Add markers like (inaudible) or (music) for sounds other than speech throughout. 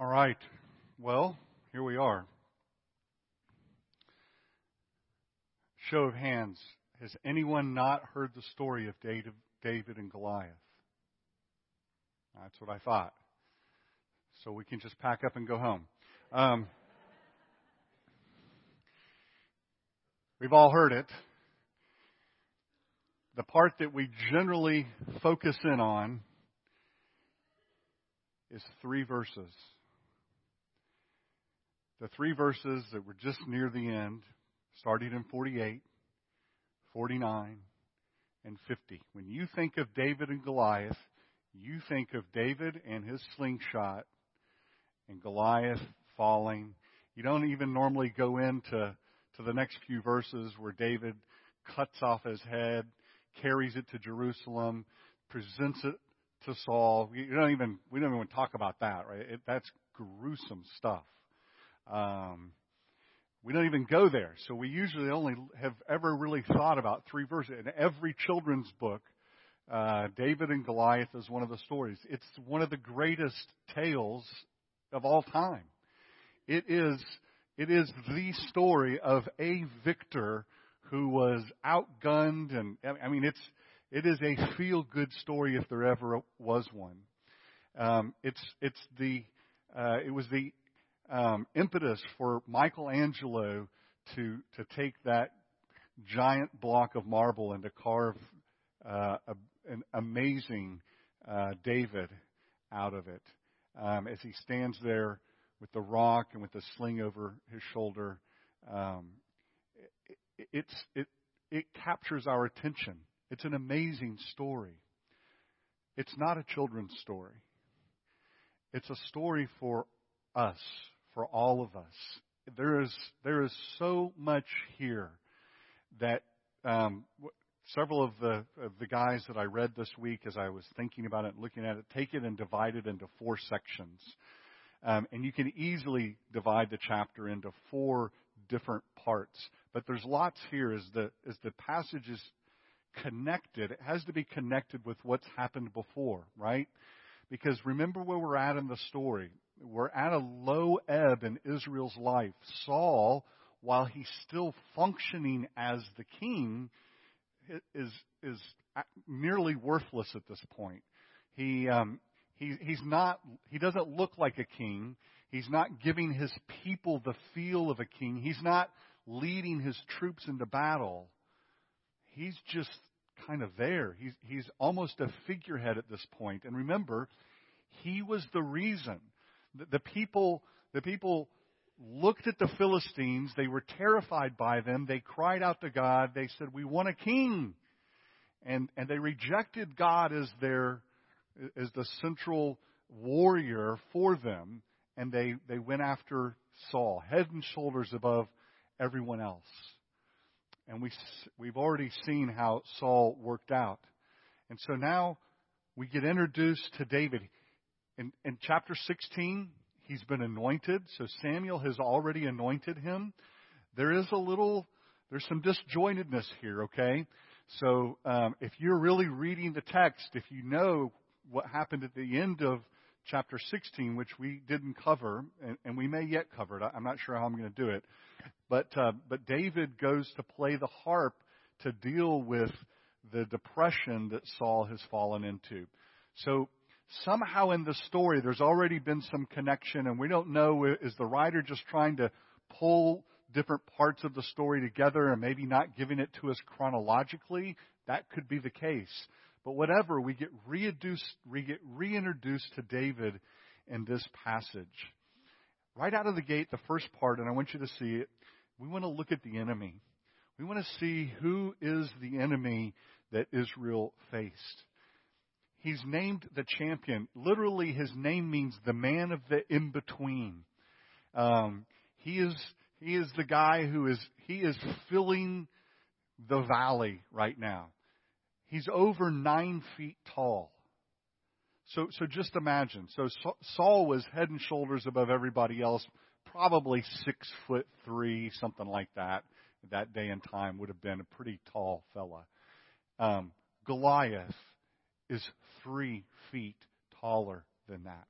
All right. Well, here we are. Show of hands. Has anyone not heard the story of David and Goliath? That's what I thought. So we can just pack up and go home. Um, we've all heard it. The part that we generally focus in on is three verses. The three verses that were just near the end, starting in 48, 49, and 50. When you think of David and Goliath, you think of David and his slingshot and Goliath falling. You don't even normally go into to the next few verses where David cuts off his head, carries it to Jerusalem, presents it to Saul. You don't even we don't even talk about that, right? It, that's gruesome stuff. Um, we don't even go there. So we usually only have ever really thought about three verses. In every children's book, uh, David and Goliath is one of the stories. It's one of the greatest tales of all time. It is, it is the story of a victor who was outgunned and, I mean, it's, it is a feel good story if there ever was one. Um, it's, it's the, uh, it was the um, impetus for Michelangelo to to take that giant block of marble and to carve uh, a, an amazing uh, David out of it. Um, as he stands there with the rock and with the sling over his shoulder, um, it, it's it it captures our attention. It's an amazing story. It's not a children's story. It's a story for us, for all of us. There is there is so much here that um, several of the of the guys that I read this week, as I was thinking about it, and looking at it, take it and divide it into four sections, um, and you can easily divide the chapter into four different parts. But there's lots here as the as the passage is connected. It has to be connected with what's happened before, right? Because remember where we're at in the story we're at a low ebb in Israel's life. Saul, while he's still functioning as the king, is is nearly worthless at this point. He um, he he's not he doesn't look like a king. He's not giving his people the feel of a king. He's not leading his troops into battle. He's just kind of there. He's he's almost a figurehead at this point. And remember, he was the reason the people, the people looked at the Philistines. They were terrified by them. They cried out to God. They said, "We want a king," and and they rejected God as their as the central warrior for them, and they they went after Saul, head and shoulders above everyone else. And we we've already seen how Saul worked out, and so now we get introduced to David. In, in chapter 16, he's been anointed. So Samuel has already anointed him. There is a little, there's some disjointedness here, okay? So um, if you're really reading the text, if you know what happened at the end of chapter 16, which we didn't cover, and, and we may yet cover it. I'm not sure how I'm going to do it. But, uh, but David goes to play the harp to deal with the depression that Saul has fallen into. So somehow in the story there's already been some connection, and we don't know is the writer just trying to pull different parts of the story together and maybe not giving it to us chronologically? That could be the case. But whatever, we get we get reintroduced to David in this passage. Right out of the gate, the first part, and I want you to see it, we want to look at the enemy. We want to see who is the enemy that Israel faced. He's named the champion. Literally, his name means the man of the in between. Um, he is he is the guy who is he is filling the valley right now. He's over nine feet tall. So so just imagine. So Saul was head and shoulders above everybody else, probably six foot three, something like that. That day and time would have been a pretty tall fella. Um, Goliath is three feet taller than that.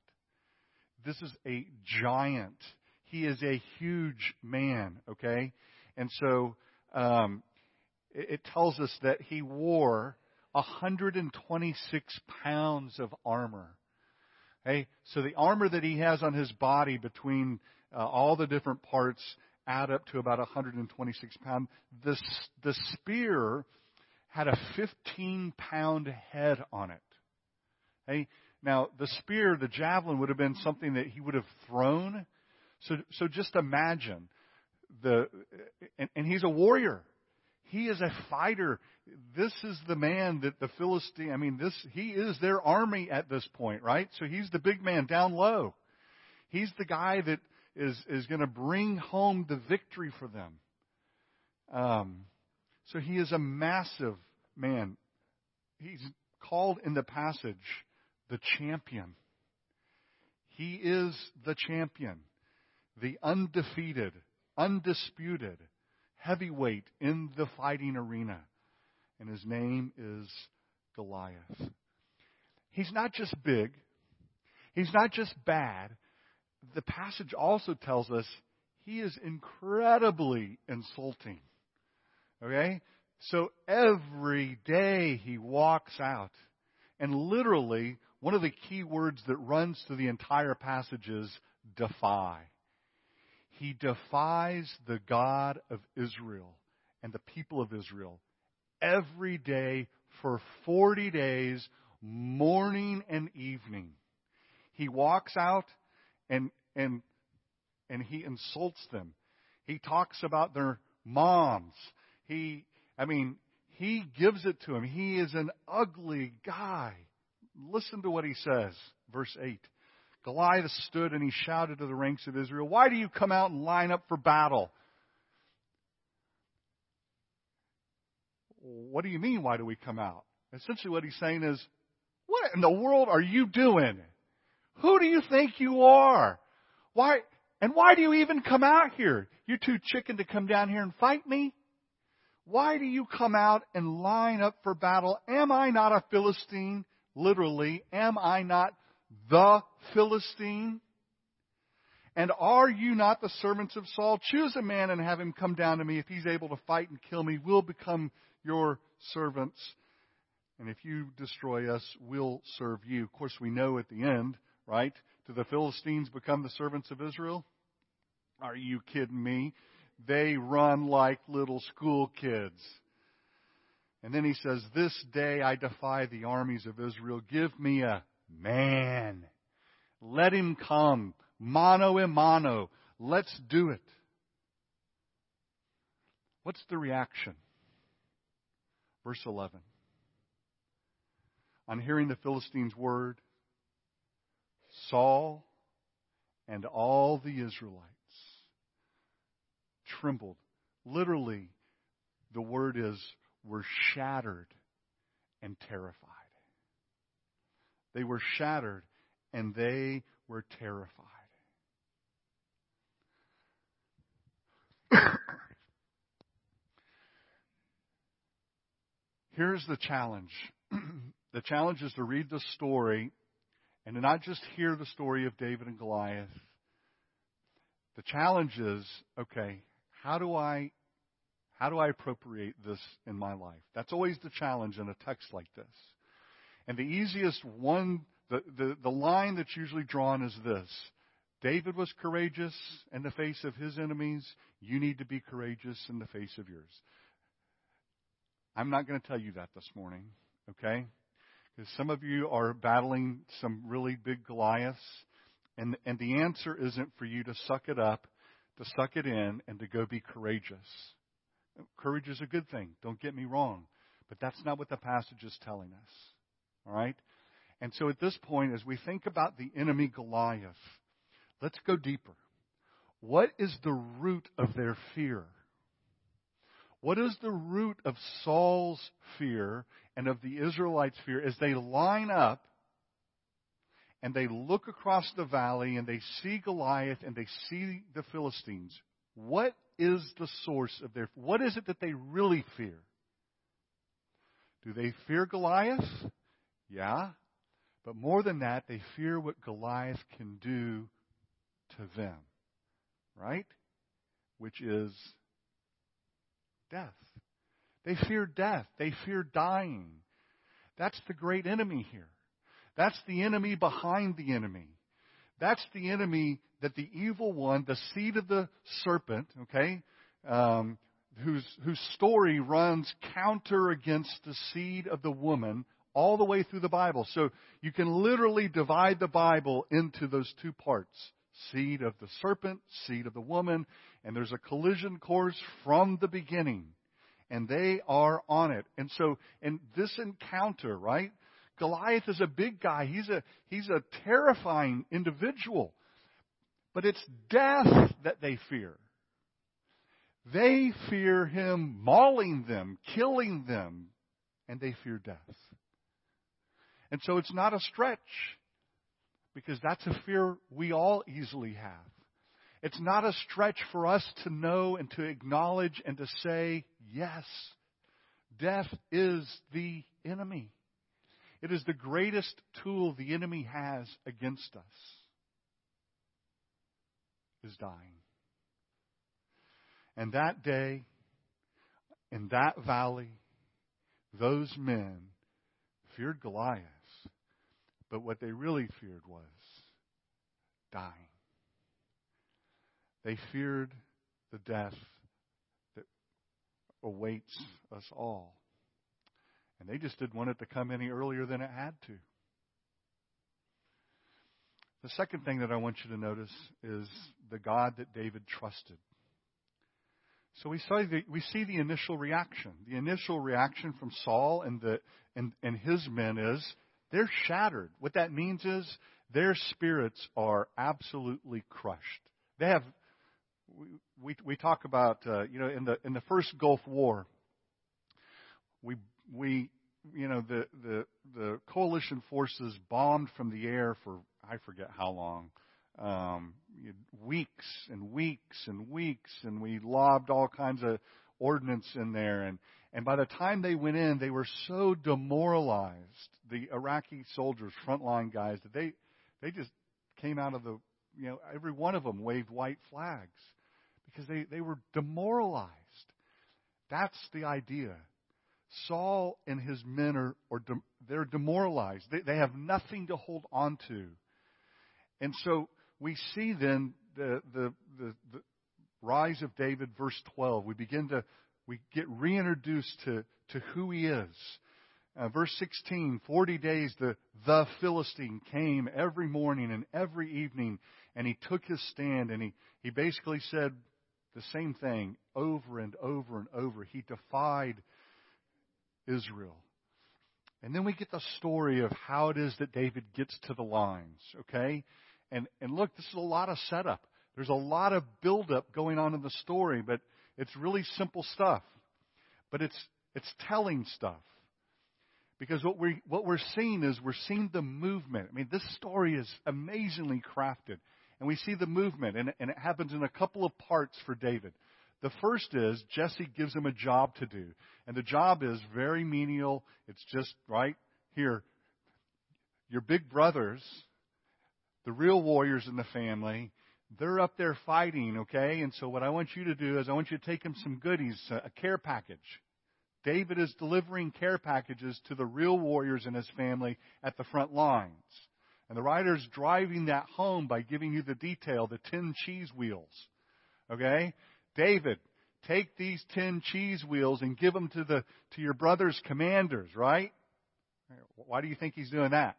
this is a giant. He is a huge man, okay? And so um, it, it tells us that he wore 126 pounds of armor. Okay, so the armor that he has on his body between uh, all the different parts add up to about 126 pounds. The, the spear had a 15 pound head on it. Okay, now the spear, the javelin, would have been something that he would have thrown. So, so just imagine the, and, and he's a warrior. He is a fighter. This is the man that the Philistine, I mean, this, he is their army at this point, right? So he's the big man down low. He's the guy that is, is going to bring home the victory for them. Um, so he is a massive man. He's called in the passage the champion. He is the champion, the undefeated, undisputed heavyweight in the fighting arena. And his name is Goliath. He's not just big, he's not just bad. The passage also tells us he is incredibly insulting. Okay? So every day he walks out. And literally, one of the key words that runs through the entire passage is defy. He defies the God of Israel and the people of Israel every day for 40 days, morning and evening. He walks out and, and, and he insults them. He talks about their moms. He, I mean, he gives it to him. He is an ugly guy. Listen to what he says, verse 8. Goliath stood and he shouted to the ranks of Israel, Why do you come out and line up for battle? What do you mean, why do we come out? Essentially, what he's saying is, What in the world are you doing? Who do you think you are? Why, and why do you even come out here? You're too chicken to come down here and fight me? Why do you come out and line up for battle? Am I not a Philistine? Literally, am I not the Philistine? And are you not the servants of Saul? Choose a man and have him come down to me. If he's able to fight and kill me, we'll become your servants. And if you destroy us, we'll serve you. Of course, we know at the end, right? Do the Philistines become the servants of Israel? Are you kidding me? They run like little school kids. And then he says, This day I defy the armies of Israel. Give me a man. Let him come. Mano a mano. Let's do it. What's the reaction? Verse 11. On hearing the Philistines' word, Saul and all the Israelites trembled. Literally, the word is were shattered and terrified. They were shattered and they were terrified. (coughs) Here's the challenge. (coughs) the challenge is to read the story and to not just hear the story of David and Goliath. The challenge is, okay, how do I how do I appropriate this in my life? That's always the challenge in a text like this. And the easiest one, the, the, the line that's usually drawn is this David was courageous in the face of his enemies. You need to be courageous in the face of yours. I'm not going to tell you that this morning, okay? Because some of you are battling some really big Goliaths, and, and the answer isn't for you to suck it up, to suck it in, and to go be courageous. Courage is a good thing, don't get me wrong, but that's not what the passage is telling us. All right? And so at this point, as we think about the enemy Goliath, let's go deeper. What is the root of their fear? What is the root of Saul's fear and of the Israelites' fear as they line up and they look across the valley and they see Goliath and they see the Philistines? What is the source of their what is it that they really fear? Do they fear Goliath? Yeah. But more than that, they fear what Goliath can do to them. Right? Which is death. They fear death. They fear dying. That's the great enemy here. That's the enemy behind the enemy. That's the enemy that the evil one, the seed of the serpent, okay, um, whose, whose story runs counter against the seed of the woman all the way through the Bible. So you can literally divide the Bible into those two parts seed of the serpent, seed of the woman, and there's a collision course from the beginning. And they are on it. And so, in this encounter, right? Goliath is a big guy. He's a, he's a terrifying individual. But it's death that they fear. They fear him mauling them, killing them, and they fear death. And so it's not a stretch because that's a fear we all easily have. It's not a stretch for us to know and to acknowledge and to say, yes, death is the enemy. It is the greatest tool the enemy has against us is dying. And that day, in that valley, those men feared Goliath, but what they really feared was dying. They feared the death that awaits us all. And they just didn't want it to come any earlier than it had to. The second thing that I want you to notice is the God that David trusted. So we, saw the, we see the initial reaction. The initial reaction from Saul and, the, and, and his men is they're shattered. What that means is their spirits are absolutely crushed. They have, we, we, we talk about, uh, you know, in the, in the first Gulf War, we, we, you know, the, the, the coalition forces bombed from the air for, I forget how long um, weeks and weeks and weeks, and we lobbed all kinds of ordnance in there. And, and by the time they went in, they were so demoralized, the Iraqi soldiers, frontline guys, that they, they just came out of the, you know, every one of them waved white flags because they, they were demoralized. That's the idea. Saul and his men are, are they're demoralized. They, they have nothing to hold on to. And so we see then the, the, the, the rise of David, verse 12. We begin to, we get reintroduced to, to who he is. Uh, verse 16, 40 days the, the Philistine came every morning and every evening, and he took his stand, and he, he basically said the same thing over and over and over. He defied Israel. And then we get the story of how it is that David gets to the lines, okay? And, and look, this is a lot of setup. There's a lot of buildup going on in the story, but it's really simple stuff. But it's, it's telling stuff. Because what, we, what we're seeing is we're seeing the movement. I mean, this story is amazingly crafted. And we see the movement, and, and it happens in a couple of parts for David. The first is Jesse gives him a job to do. And the job is very menial. It's just, right, here, your big brothers the real warriors in the family, they're up there fighting, okay? And so what I want you to do is I want you to take them some goodies, uh, a care package. David is delivering care packages to the real warriors in his family at the front lines. And the writer's driving that home by giving you the detail, the ten cheese wheels. Okay? David, take these ten cheese wheels and give them to the, to your brother's commanders, right? Why do you think he's doing that?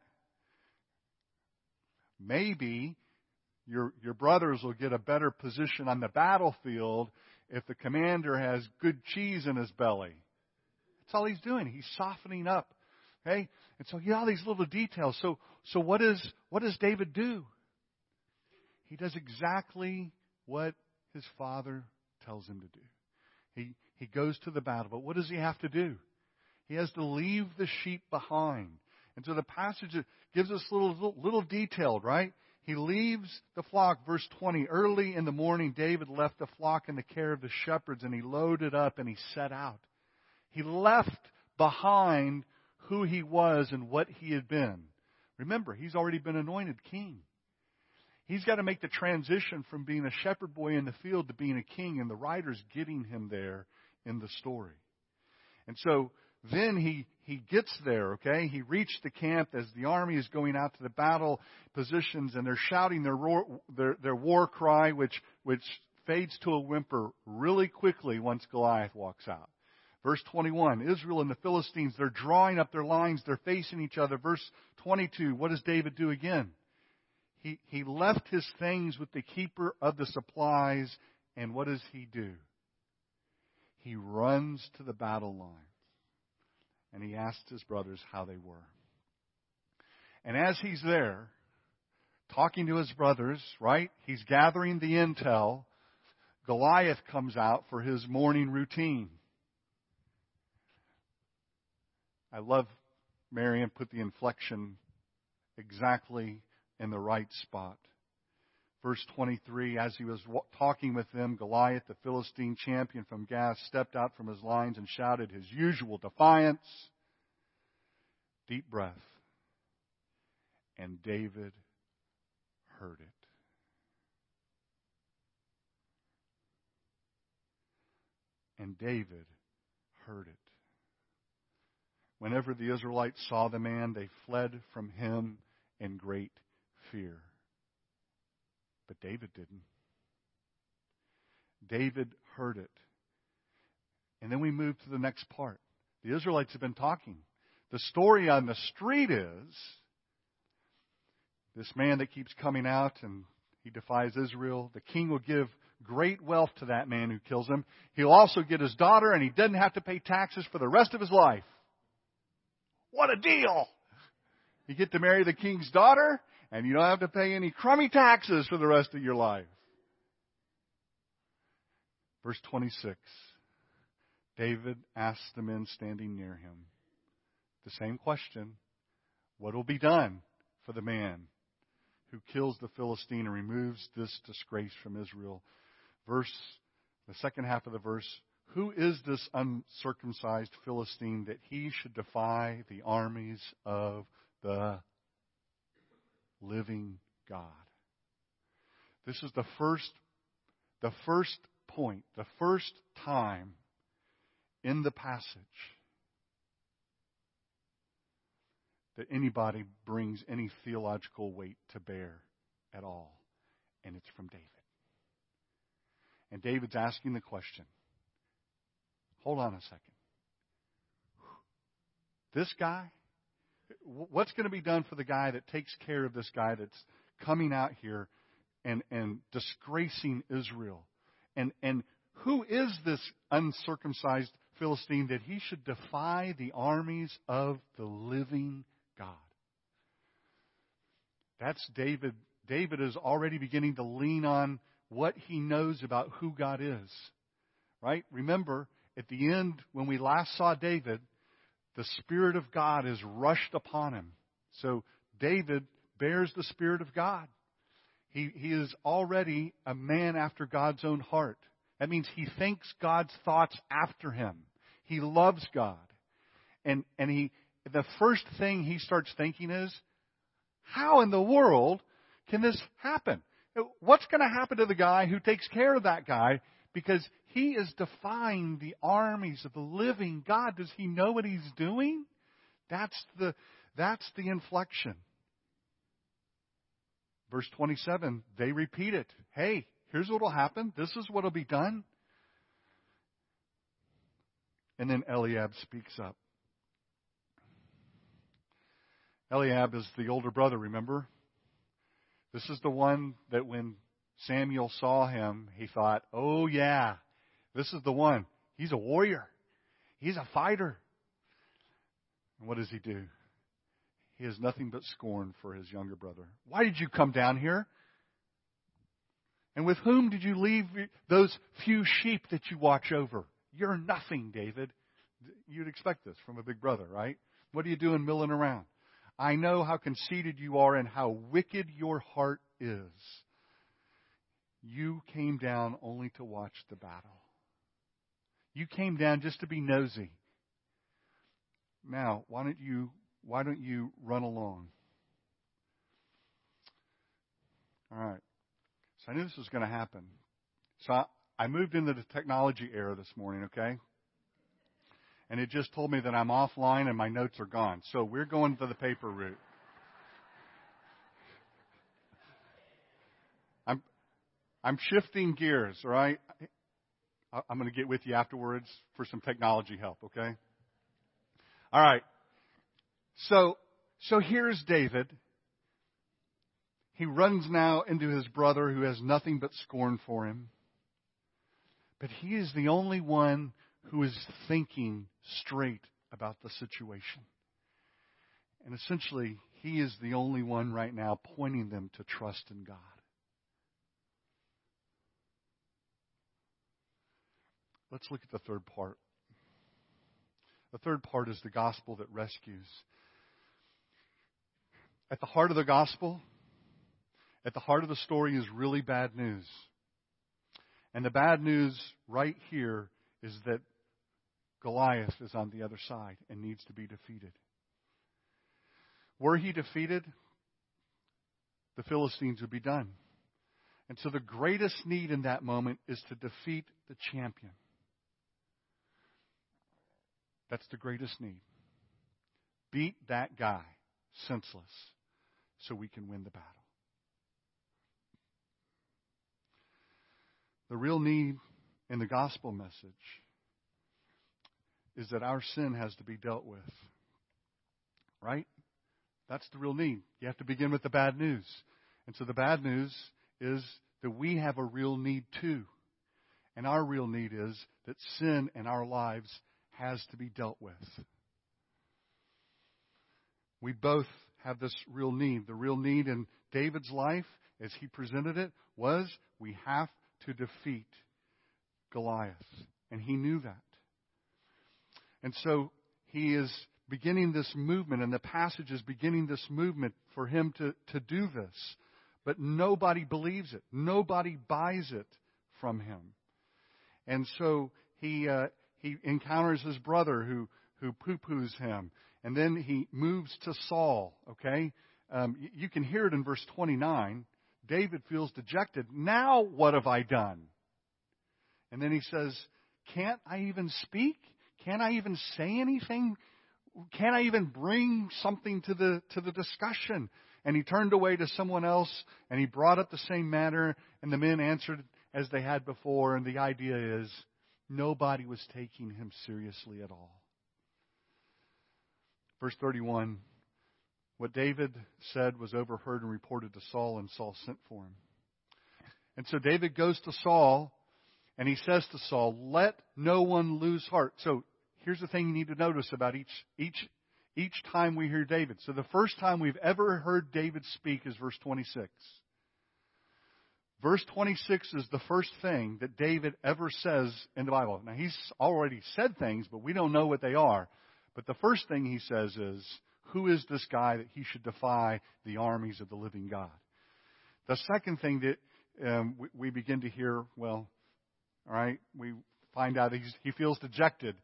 maybe your, your brothers will get a better position on the battlefield if the commander has good cheese in his belly. That's all he's doing. He's softening up. Okay? And so you all these little details. So so what is what does David do? He does exactly what his father tells him to do. He he goes to the battle. But what does he have to do? He has to leave the sheep behind. And so the passage gives us little, little, detailed, right? He leaves the flock, verse 20. Early in the morning, David left the flock in the care of the shepherds, and he loaded up and he set out. He left behind who he was and what he had been. Remember, he's already been anointed king. He's got to make the transition from being a shepherd boy in the field to being a king, and the writer's getting him there in the story. And so then he, he gets there, okay? He reached the camp as the army is going out to the battle positions and they're shouting their, roar, their, their war cry, which, which fades to a whimper really quickly once Goliath walks out. Verse 21, Israel and the Philistines, they're drawing up their lines, they're facing each other. Verse 22, what does David do again? He, he left his things with the keeper of the supplies, and what does he do? He runs to the battle line, and he asks his brothers how they were. And as he's there, talking to his brothers, right? He's gathering the intel. Goliath comes out for his morning routine. I love Marion put the inflection exactly in the right spot. Verse 23, as he was talking with them, Goliath, the Philistine champion from Gath, stepped out from his lines and shouted his usual defiance. Deep breath. And David heard it. And David heard it. Whenever the Israelites saw the man, they fled from him in great fear. But David didn't. David heard it. And then we move to the next part. The Israelites have been talking. The story on the street is this man that keeps coming out and he defies Israel. The king will give great wealth to that man who kills him. He'll also get his daughter, and he doesn't have to pay taxes for the rest of his life. What a deal! You get to marry the king's daughter, and you don't have to pay any crummy taxes for the rest of your life. Verse 26. David asks the men standing near him the same question What will be done for the man who kills the Philistine and removes this disgrace from Israel? Verse, the second half of the verse who is this uncircumcised Philistine that he should defy the armies of the living God? This is the first, the first point, the first time in the passage that anybody brings any theological weight to bear at all. And it's from David. And David's asking the question Hold on a second. This guy? What's going to be done for the guy that takes care of this guy that's coming out here and, and disgracing Israel? And, and who is this uncircumcised Philistine that he should defy the armies of the living God? That's David. David is already beginning to lean on what he knows about who God is. Right? Remember, at the end, when we last saw David, the Spirit of God is rushed upon him. So David bears the Spirit of God. He, he is already a man after God's own heart. That means he thinks God's thoughts after him. He loves God. And, and he, the first thing he starts thinking is, how in the world can this happen? What's going to happen to the guy who takes care of that guy because he is defying the armies of the living God. Does he know what he's doing? That's the, that's the inflection. Verse 27, they repeat it. Hey, here's what will happen. This is what will be done. And then Eliab speaks up. Eliab is the older brother, remember? This is the one that when Samuel saw him, he thought, oh yeah, this is the one. He's a warrior. He's a fighter. And what does he do? He has nothing but scorn for his younger brother. Why did you come down here? And with whom did you leave those few sheep that you watch over? You're nothing, David. You'd expect this from a big brother, right? What are you doing milling around? I know how conceited you are and how wicked your heart is. You came down only to watch the battle. You came down just to be nosy. Now, why don't you why don't you run along? All right. So I knew this was going to happen. So I, I moved into the technology era this morning, okay? And it just told me that I'm offline and my notes are gone. So we're going to the paper route. I'm shifting gears, right? I'm going to get with you afterwards for some technology help, okay? All right. So so here's David. He runs now into his brother who has nothing but scorn for him. But he is the only one who is thinking straight about the situation. And essentially, he is the only one right now pointing them to trust in God. Let's look at the third part. The third part is the gospel that rescues. At the heart of the gospel, at the heart of the story is really bad news. And the bad news right here is that Goliath is on the other side and needs to be defeated. Were he defeated, the Philistines would be done. And so the greatest need in that moment is to defeat the champion. That's the greatest need. Beat that guy senseless so we can win the battle. The real need in the gospel message is that our sin has to be dealt with. Right? That's the real need. You have to begin with the bad news. And so the bad news is that we have a real need too. And our real need is that sin in our lives has to be dealt with. We both have this real need. The real need in David's life, as he presented it, was we have to defeat Goliath. And he knew that. And so he is beginning this movement, and the passage is beginning this movement for him to, to do this. But nobody believes it. Nobody buys it from him. And so he, uh, he encounters his brother who, who poo poos him. And then he moves to Saul, okay? Um, you can hear it in verse 29. David feels dejected. Now what have I done? And then he says, Can't I even speak? Can't I even say anything? Can't I even bring something to the to the discussion? And he turned away to someone else and he brought up the same matter and the men answered as they had before and the idea is nobody was taking him seriously at all. Verse 31 what David said was overheard and reported to Saul, and Saul sent for him. And so David goes to Saul, and he says to Saul, Let no one lose heart. So here's the thing you need to notice about each, each, each time we hear David. So the first time we've ever heard David speak is verse 26. Verse 26 is the first thing that David ever says in the Bible. Now, he's already said things, but we don't know what they are. But the first thing he says is, who is this guy that he should defy the armies of the living God? The second thing that um, we, we, begin to hear, well, all right, we find out he feels dejected.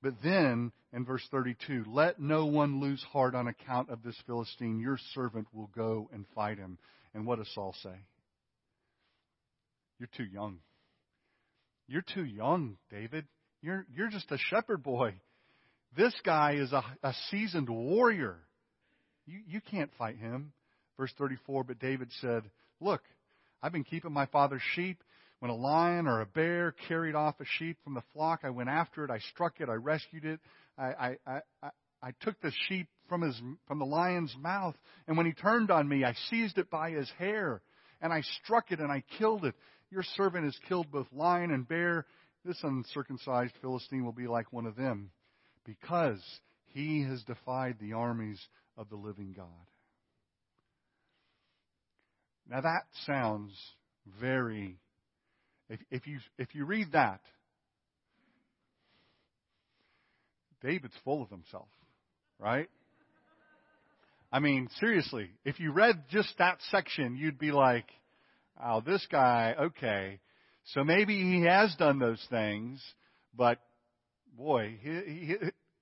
But then in verse 32, let no one lose heart on account of this Philistine. Your servant will go and fight him. And what does Saul say? You're too young. You're too young, David. You're, you're just a shepherd boy. This guy is a, a seasoned warrior. You, you can't fight him. Verse 34 But David said, Look, I've been keeping my father's sheep. When a lion or a bear carried off a sheep from the flock, I went after it. I struck it. I rescued it. I, I, I, I took the sheep from, his, from the lion's mouth. And when he turned on me, I seized it by his hair. And I struck it and I killed it. Your servant has killed both lion and bear. This uncircumcised Philistine will be like one of them because he has defied the armies of the living God. Now that sounds very, if, if, you, if you read that, David's full of himself, right? I mean, seriously, if you read just that section, you'd be like, oh, this guy, okay. So maybe he has done those things, but boy, he, he,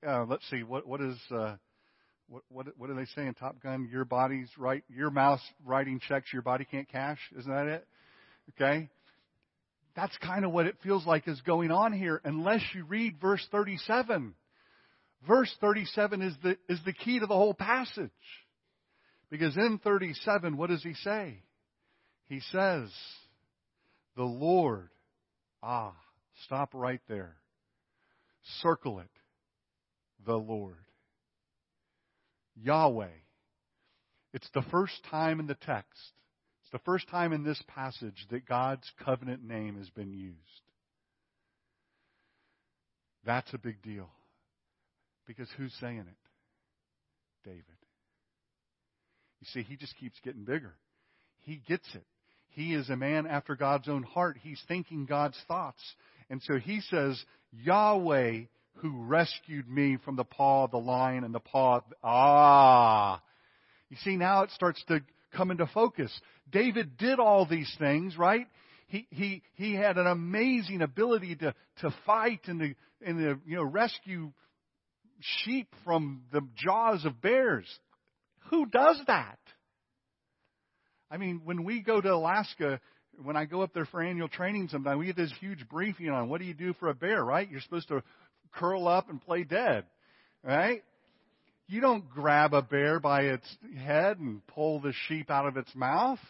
uh, let's see, what, what is, uh, what, what, what do they say in Top Gun? Your body's right, your mouth's writing checks your body can't cash. Isn't that it? Okay? That's kind of what it feels like is going on here, unless you read verse 37. Verse 37 is the, is the key to the whole passage. Because in 37, what does he say? He says, The Lord, ah, stop right there. Circle it. The Lord. Yahweh. It's the first time in the text, it's the first time in this passage that God's covenant name has been used. That's a big deal. Because who's saying it? David. You see, he just keeps getting bigger. He gets it. He is a man after God's own heart. He's thinking God's thoughts. And so he says, Yahweh who rescued me from the paw of the lion and the paw of, ah. You see, now it starts to come into focus. David did all these things, right? He, he, he had an amazing ability to, to fight and to, and to, you know, rescue sheep from the jaws of bears. Who does that? I mean, when we go to Alaska, when I go up there for annual training sometime, we get this huge briefing on what do you do for a bear, right? You're supposed to curl up and play dead, right? You don't grab a bear by its head and pull the sheep out of its mouth.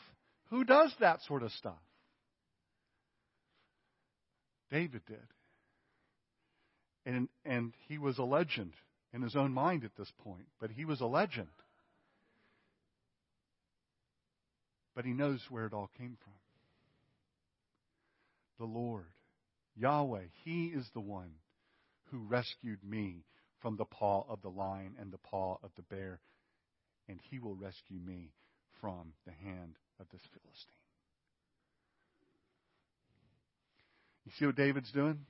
Who does that sort of stuff? David did. And, and he was a legend in his own mind at this point, but he was a legend. But he knows where it all came from. The Lord, Yahweh, He is the one who rescued me from the paw of the lion and the paw of the bear, and He will rescue me from the hand of this Philistine. You see what David's doing?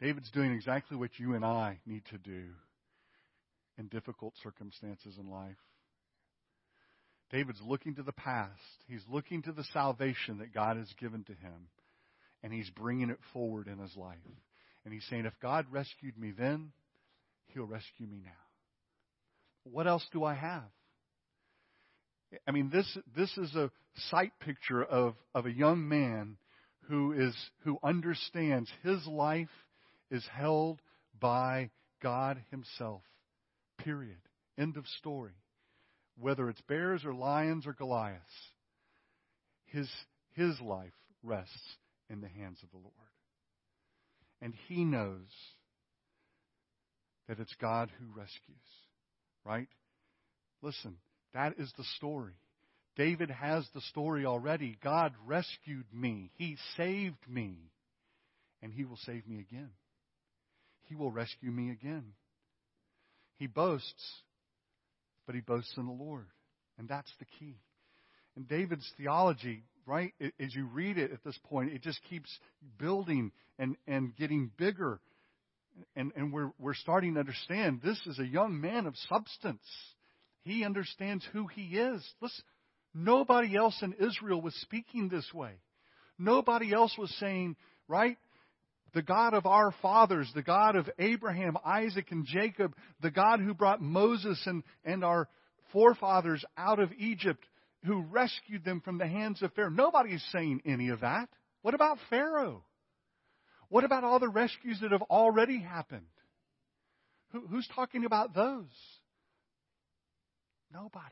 David's doing exactly what you and I need to do in difficult circumstances in life. David's looking to the past. He's looking to the salvation that God has given to him, and he's bringing it forward in his life. And he's saying, if God rescued me then, he'll rescue me now. What else do I have? I mean, this, this is a sight picture of, of a young man who is, who understands his life is held by God himself. Period. End of story whether it's bears or lions or Goliaths, his, his life rests in the hands of the Lord. And he knows that it's God who rescues, right? Listen, that is the story. David has the story already. God rescued me. He saved me. And he will save me again. He will rescue me again. He boasts but he boasts in the Lord. And that's the key. And David's theology, right, as you read it at this point, it just keeps building and, and getting bigger. And, and we're, we're starting to understand this is a young man of substance. He understands who he is. Listen, nobody else in Israel was speaking this way. Nobody else was saying, right, the God of our fathers, the God of Abraham, Isaac, and Jacob, the God who brought Moses and, and our forefathers out of Egypt, who rescued them from the hands of Pharaoh. Nobody is saying any of that. What about Pharaoh? What about all the rescues that have already happened? Who, who's talking about those? Nobody.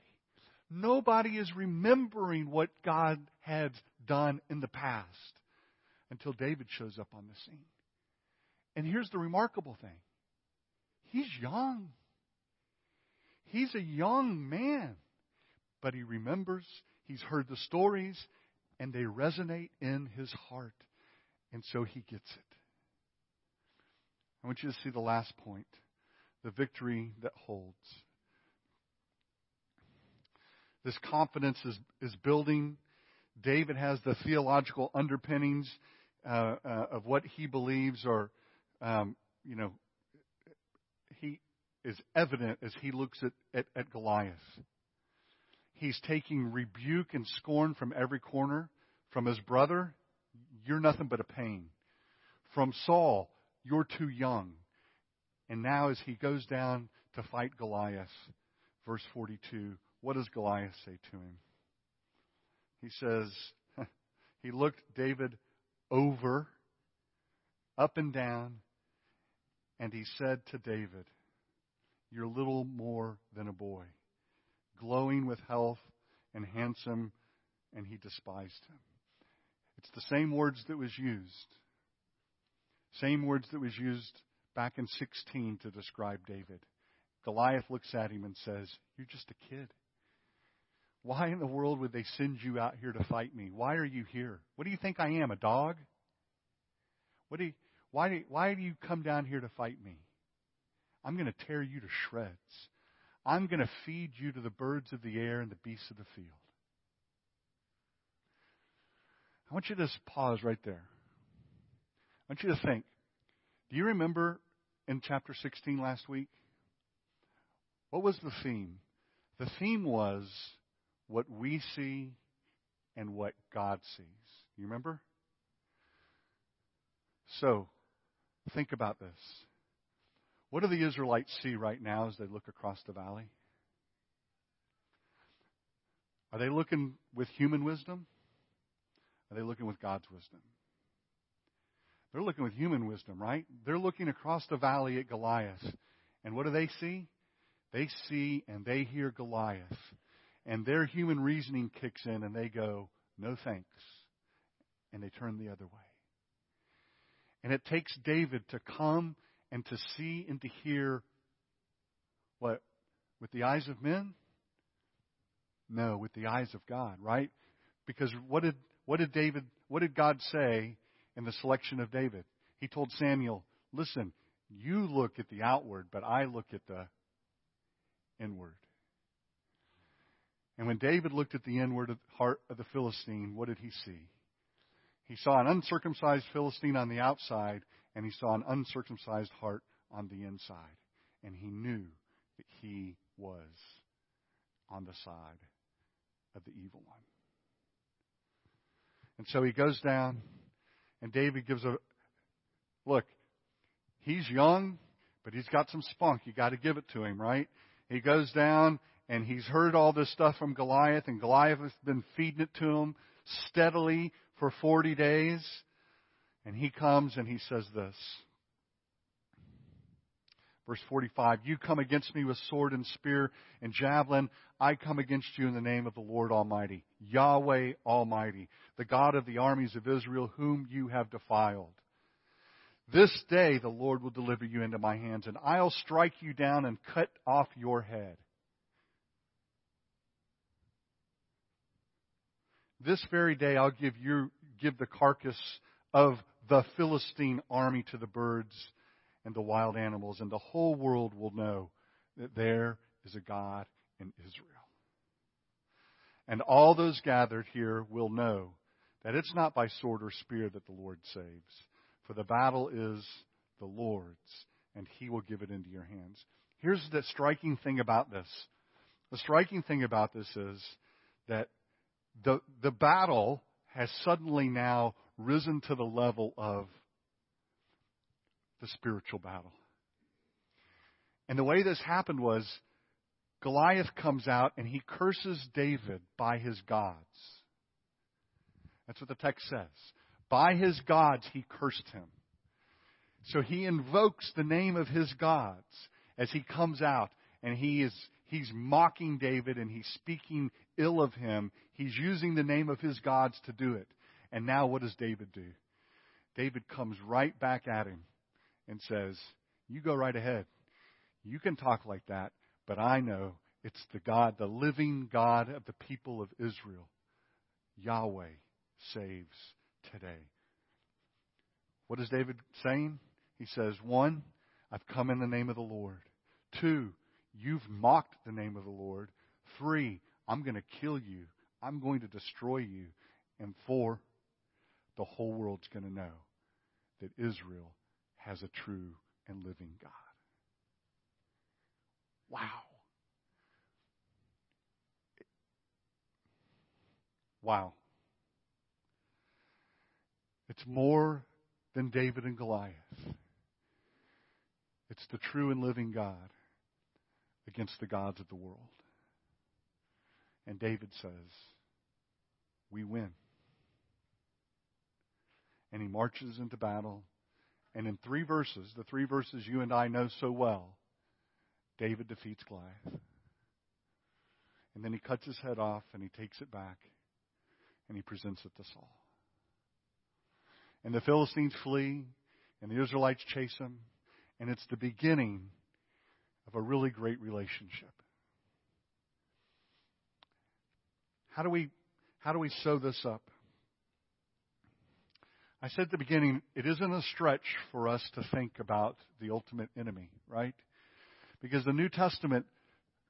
Nobody is remembering what God had done in the past until David shows up on the scene. And here's the remarkable thing he's young. He's a young man, but he remembers, he's heard the stories, and they resonate in his heart. And so he gets it. I want you to see the last point the victory that holds. This confidence is, is building. David has the theological underpinnings uh, uh, of what he believes are um, you know, he is evident as he looks at, at, at Goliath. He's taking rebuke and scorn from every corner. From his brother, you're nothing but a pain. From Saul, you're too young. And now, as he goes down to fight Goliath. Verse 42. What does Goliath say to him? He says, (laughs) he looked David over, up and down, and he said to David, You're little more than a boy, glowing with health and handsome, and he despised him. It's the same words that was used. Same words that was used back in 16 to describe David. Goliath looks at him and says, You're just a kid. Why in the world would they send you out here to fight me? Why are you here? What do you think I am, a dog? What do you, why, do, why do you come down here to fight me? I'm going to tear you to shreds. I'm going to feed you to the birds of the air and the beasts of the field. I want you to just pause right there. I want you to think. Do you remember in chapter 16 last week? What was the theme? The theme was what we see and what God sees. You remember? So, think about this. What do the Israelites see right now as they look across the valley? Are they looking with human wisdom? Are they looking with God's wisdom? They're looking with human wisdom, right? They're looking across the valley at Goliath. And what do they see? They see and they hear Goliath. And their human reasoning kicks in and they go, no thanks. And they turn the other way. And it takes David to come and to see and to hear what? With the eyes of men? No, with the eyes of God, right? Because what did what did David what did God say in the selection of David? He told Samuel, "Listen, you look at the outward, but I look at the inward." And when David looked at the inward heart of the Philistine, what did he see? He saw an uncircumcised Philistine on the outside, and he saw an uncircumcised heart on the inside. And he knew that he was on the side of the evil one. And so he goes down, and David gives a look. He's young, but he's got some spunk. You got to give it to him, right? He goes down, and he's heard all this stuff from Goliath, and Goliath has been feeding it to him steadily for 40 days. And he comes and he says this. Verse 45, You come against me with sword and spear and javelin. I come against you in the name of the Lord Almighty, Yahweh Almighty, the God of the armies of Israel, whom you have defiled. This day the Lord will deliver you into my hands, and I'll strike you down and cut off your head. This very day I'll give you give the carcass of the Philistine army to the birds and the wild animals, and the whole world will know that there is a God in Israel. And all those gathered here will know that it's not by sword or spear that the Lord saves, for the battle is the Lord's, and He will give it into your hands. Here's the striking thing about this. The striking thing about this is that the, the battle has suddenly now risen to the level of the spiritual battle. And the way this happened was Goliath comes out and he curses David by his gods. That's what the text says. By his gods he cursed him. So he invokes the name of his gods as he comes out and he is he's mocking David and he's speaking ill of him. He's using the name of his gods to do it. And now what does David do? David comes right back at him and says, You go right ahead. You can talk like that, but I know it's the God, the living God of the people of Israel. Yahweh saves today. What is David saying? He says, One, I've come in the name of the Lord. Two, you've mocked the name of the Lord. Three, I'm going to kill you. I'm going to destroy you. And four, the whole world's going to know that Israel has a true and living God. Wow. Wow. It's more than David and Goliath. It's the true and living God. against the gods of the world. And David says, We win. And he marches into battle. And in three verses, the three verses you and I know so well, David defeats Goliath. And then he cuts his head off and he takes it back and he presents it to Saul. And the Philistines flee and the Israelites chase them. And it's the beginning of a really great relationship. How do we, how do we sew this up? I said at the beginning, it isn't a stretch for us to think about the ultimate enemy, right? Because the New Testament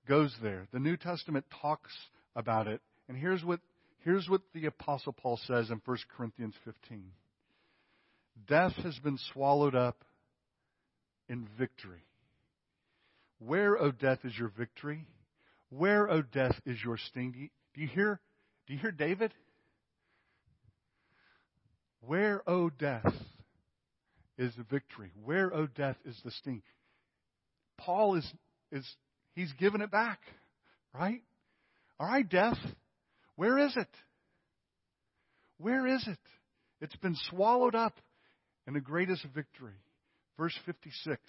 goes there. The New Testament talks about it. And here's what, here's what the Apostle Paul says in 1 Corinthians 15 Death has been swallowed up in victory. Where, O death, is your victory? Where, O death, is your sting? Do you hear? Do you hear David? Where, O death, is the victory? Where, O death, is the sting? Paul is is he's given it back, right? All right, death, where is it? Where is it? It's been swallowed up in the greatest victory. Verse 56.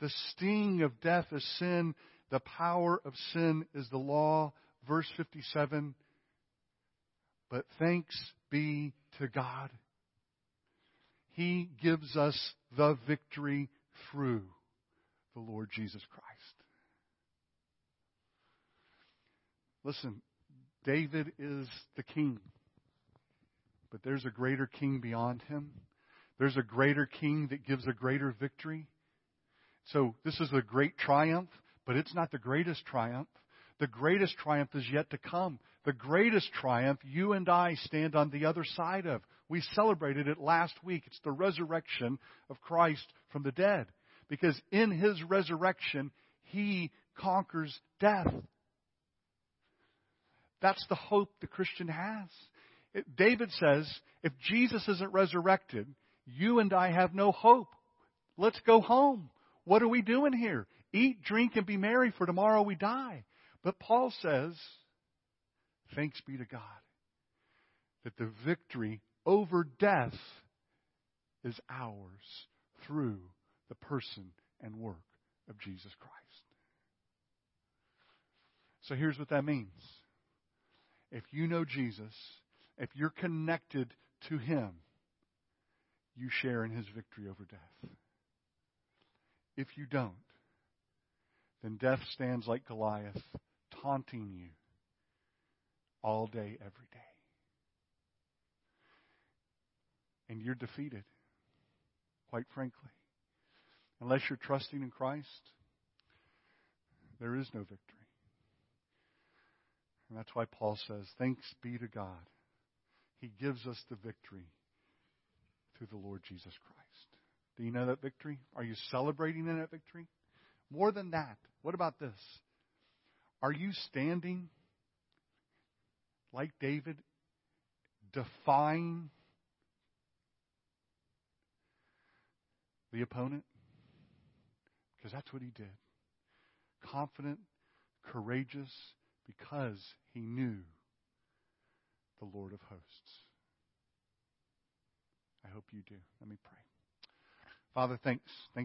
The sting of death is sin. The power of sin is the law verse 57 But thanks be to God. He gives us the victory through the Lord Jesus Christ. Listen, David is the king. But there's a greater king beyond him. There's a greater king that gives a greater victory. So this is a great triumph, but it's not the greatest triumph. The greatest triumph is yet to come. The greatest triumph you and I stand on the other side of. We celebrated it last week. It's the resurrection of Christ from the dead. Because in his resurrection, he conquers death. That's the hope the Christian has. It, David says, if Jesus isn't resurrected, you and I have no hope. Let's go home. What are we doing here? Eat, drink, and be merry, for tomorrow we die. But Paul says, thanks be to God, that the victory over death is ours through the person and work of Jesus Christ. So here's what that means. If you know Jesus, if you're connected to Him, you share in His victory over death. If you don't, then death stands like Goliath taunting you all day, every day. And you're defeated, quite frankly. Unless you're trusting in Christ, there is no victory. And that's why Paul says, Thanks be to God. He gives us the victory through the Lord Jesus Christ. Do you know that victory? Are you celebrating in that victory? More than that, what about this? Are you standing like David, defying the opponent? Because that's what he did. Confident, courageous, because he knew the Lord of hosts. I hope you do. Let me pray. Father, thanks. Thanks.